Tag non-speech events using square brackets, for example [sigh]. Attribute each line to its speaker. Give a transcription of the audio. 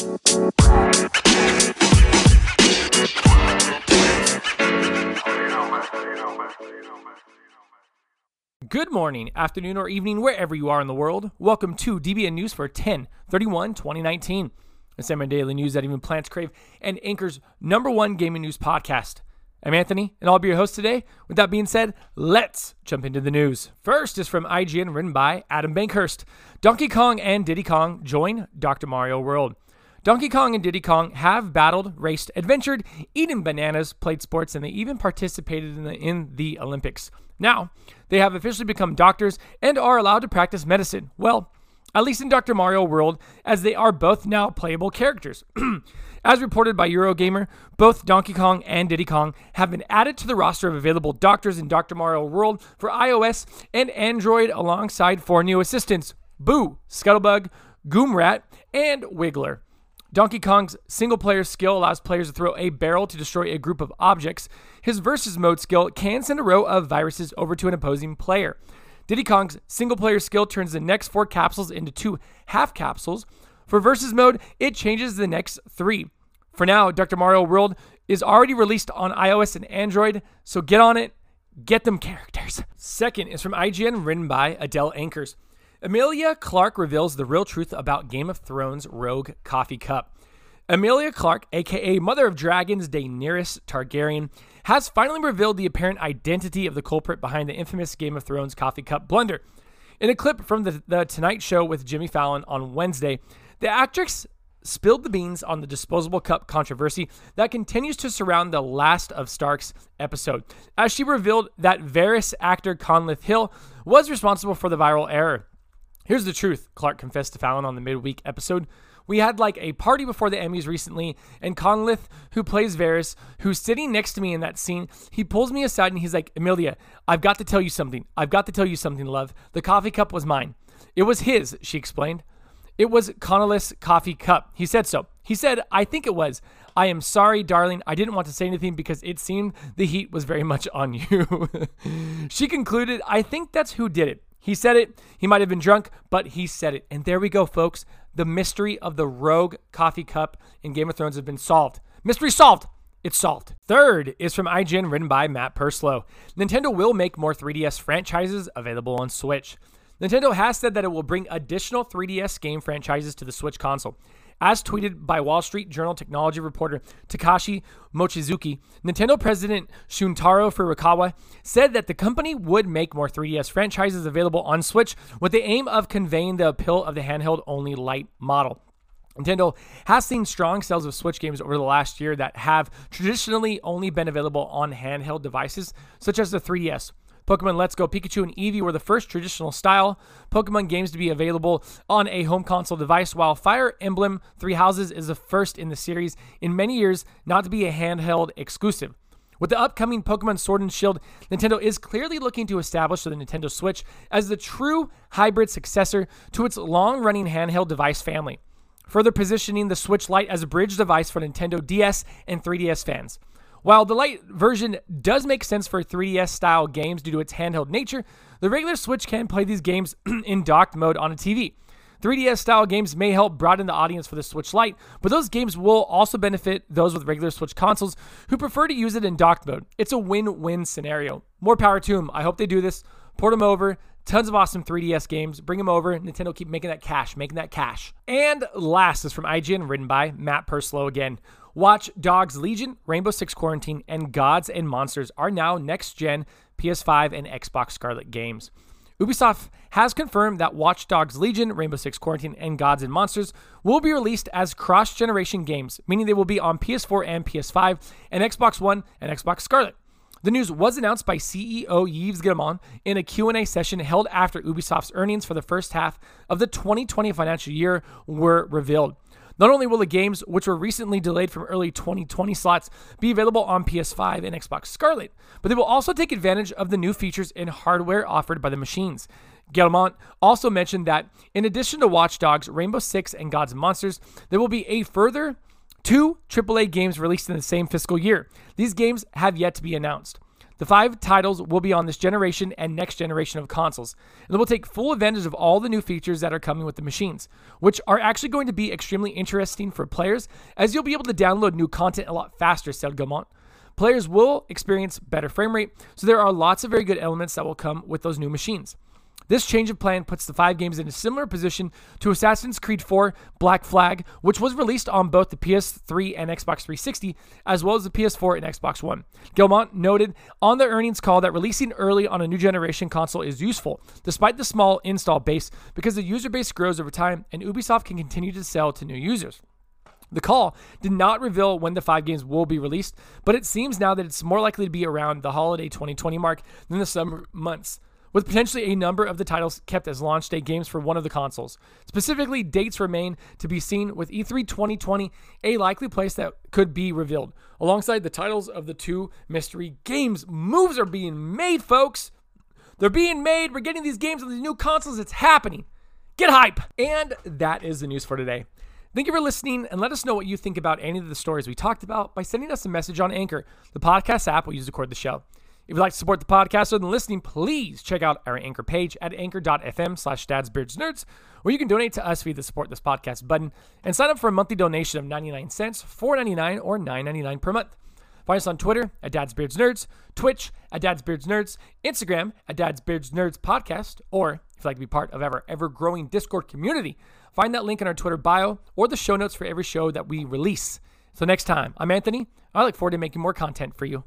Speaker 1: Good morning, afternoon, or evening, wherever you are in the world. Welcome to DBN News for 10 31 2019. The Salmon Daily News that even plants crave and anchors number one gaming news podcast. I'm Anthony, and I'll be your host today. With that being said, let's jump into the news. First is from IGN, written by Adam Bankhurst. Donkey Kong and Diddy Kong join Dr. Mario World. Donkey Kong and Diddy Kong have battled, raced, adventured, eaten bananas, played sports, and they even participated in the, in the Olympics. Now, they have officially become doctors and are allowed to practice medicine. Well, at least in Dr. Mario World, as they are both now playable characters. [clears throat] as reported by Eurogamer, both Donkey Kong and Diddy Kong have been added to the roster of available doctors in Dr. Mario World for iOS and Android alongside four new assistants Boo, Scuttlebug, Goombrat, and Wiggler. Donkey Kong's single player skill allows players to throw a barrel to destroy a group of objects. His versus mode skill can send a row of viruses over to an opposing player. Diddy Kong's single player skill turns the next four capsules into two half capsules. For versus mode, it changes the next three. For now, Dr. Mario World is already released on iOS and Android, so get on it, get them characters. Second is from IGN, written by Adele Ankers. Emilia Clarke reveals the real truth about Game of Thrones Rogue Coffee Cup. Emilia Clarke, aka Mother of Dragons Daenerys Targaryen, has finally revealed the apparent identity of the culprit behind the infamous Game of Thrones coffee cup blunder. In a clip from the, the Tonight Show with Jimmy Fallon on Wednesday, the actress spilled the beans on the disposable cup controversy that continues to surround the last of Stark's episode, as she revealed that Varys actor Conleth Hill was responsible for the viral error. Here's the truth, Clarke confessed to Fallon on the midweek episode. We had like a party before the Emmys recently, and Conleth, who plays Varys, who's sitting next to me in that scene, he pulls me aside and he's like, Amelia, I've got to tell you something. I've got to tell you something, love. The coffee cup was mine. It was his, she explained. It was Conleth's coffee cup. He said so. He said, I think it was. I am sorry, darling. I didn't want to say anything because it seemed the heat was very much on you. [laughs] she concluded, I think that's who did it. He said it. He might have been drunk, but he said it. And there we go, folks. The mystery of the rogue coffee cup in Game of Thrones has been solved. Mystery solved. It's solved. Third is from IGN, written by Matt Purslow. Nintendo will make more 3DS franchises available on Switch. Nintendo has said that it will bring additional 3DS game franchises to the Switch console. As tweeted by Wall Street Journal technology reporter Takashi Mochizuki, Nintendo president Shuntaro Furukawa said that the company would make more 3DS franchises available on Switch with the aim of conveying the appeal of the handheld only Lite model. Nintendo has seen strong sales of Switch games over the last year that have traditionally only been available on handheld devices, such as the 3DS. Pokemon Let's Go Pikachu and Eevee were the first traditional style Pokemon games to be available on a home console device, while Fire Emblem Three Houses is the first in the series in many years not to be a handheld exclusive. With the upcoming Pokemon Sword and Shield, Nintendo is clearly looking to establish the Nintendo Switch as the true hybrid successor to its long running handheld device family, further positioning the Switch Lite as a bridge device for Nintendo DS and 3DS fans. While the Lite version does make sense for 3DS style games due to its handheld nature, the regular Switch can play these games [clears throat] in docked mode on a TV. 3DS style games may help broaden the audience for the Switch Lite, but those games will also benefit those with regular Switch consoles who prefer to use it in docked mode. It's a win win scenario. More power to them. I hope they do this. Port them over. Tons of awesome 3DS games. Bring them over. Nintendo keep making that cash, making that cash. And last is from IGN, written by Matt Purslow again. Watch Dogs Legion, Rainbow Six Quarantine, and Gods and Monsters are now next gen PS5 and Xbox Scarlett games. Ubisoft has confirmed that Watch Dogs Legion, Rainbow Six Quarantine, and Gods and Monsters will be released as cross generation games, meaning they will be on PS4 and PS5, and Xbox One and Xbox Scarlett. The news was announced by CEO Yves Guillemot in a Q&A session held after Ubisoft's earnings for the first half of the 2020 financial year were revealed. Not only will the games, which were recently delayed from early 2020 slots, be available on PS5 and Xbox Scarlett, but they will also take advantage of the new features and hardware offered by the machines. Guillemot also mentioned that in addition to Watch Dogs, Rainbow Six, and Gods and Monsters, there will be a further two AAA games released in the same fiscal year. These games have yet to be announced. The five titles will be on this generation and next generation of consoles, and they will take full advantage of all the new features that are coming with the machines, which are actually going to be extremely interesting for players as you'll be able to download new content a lot faster, said Guillemot. Players will experience better frame rate, so there are lots of very good elements that will come with those new machines. This change of plan puts the five games in a similar position to Assassin's Creed 4 Black Flag, which was released on both the PS3 and Xbox 360, as well as the PS4 and Xbox One. Guillemot noted on the earnings call that releasing early on a new generation console is useful, despite the small install base, because the user base grows over time and Ubisoft can continue to sell to new users. The call did not reveal when the five games will be released, but it seems now that it's more likely to be around the holiday 2020 mark than the summer months with potentially a number of the titles kept as launch date games for one of the consoles. Specifically, dates remain to be seen with E3 2020 a likely place that could be revealed. Alongside the titles of the two mystery games, moves are being made, folks. They're being made. We're getting these games on these new consoles. It's happening. Get hype. And that is the news for today. Thank you for listening and let us know what you think about any of the stories we talked about by sending us a message on Anchor, the podcast app we use to record the show. If you'd like to support the podcast other than listening, please check out our Anchor page at anchor.fm slash dadsbeardsnerds, where you can donate to us via the support this podcast button and sign up for a monthly donation of 99 cents, 4.99 or 9.99 per month. Find us on Twitter at dadsbeardsnerds, Twitch at dadsbeardsnerds, Instagram at Dad's Beards Nerds Podcast, or if you'd like to be part of our ever growing Discord community, find that link in our Twitter bio or the show notes for every show that we release. So next time, I'm Anthony. I look forward to making more content for you.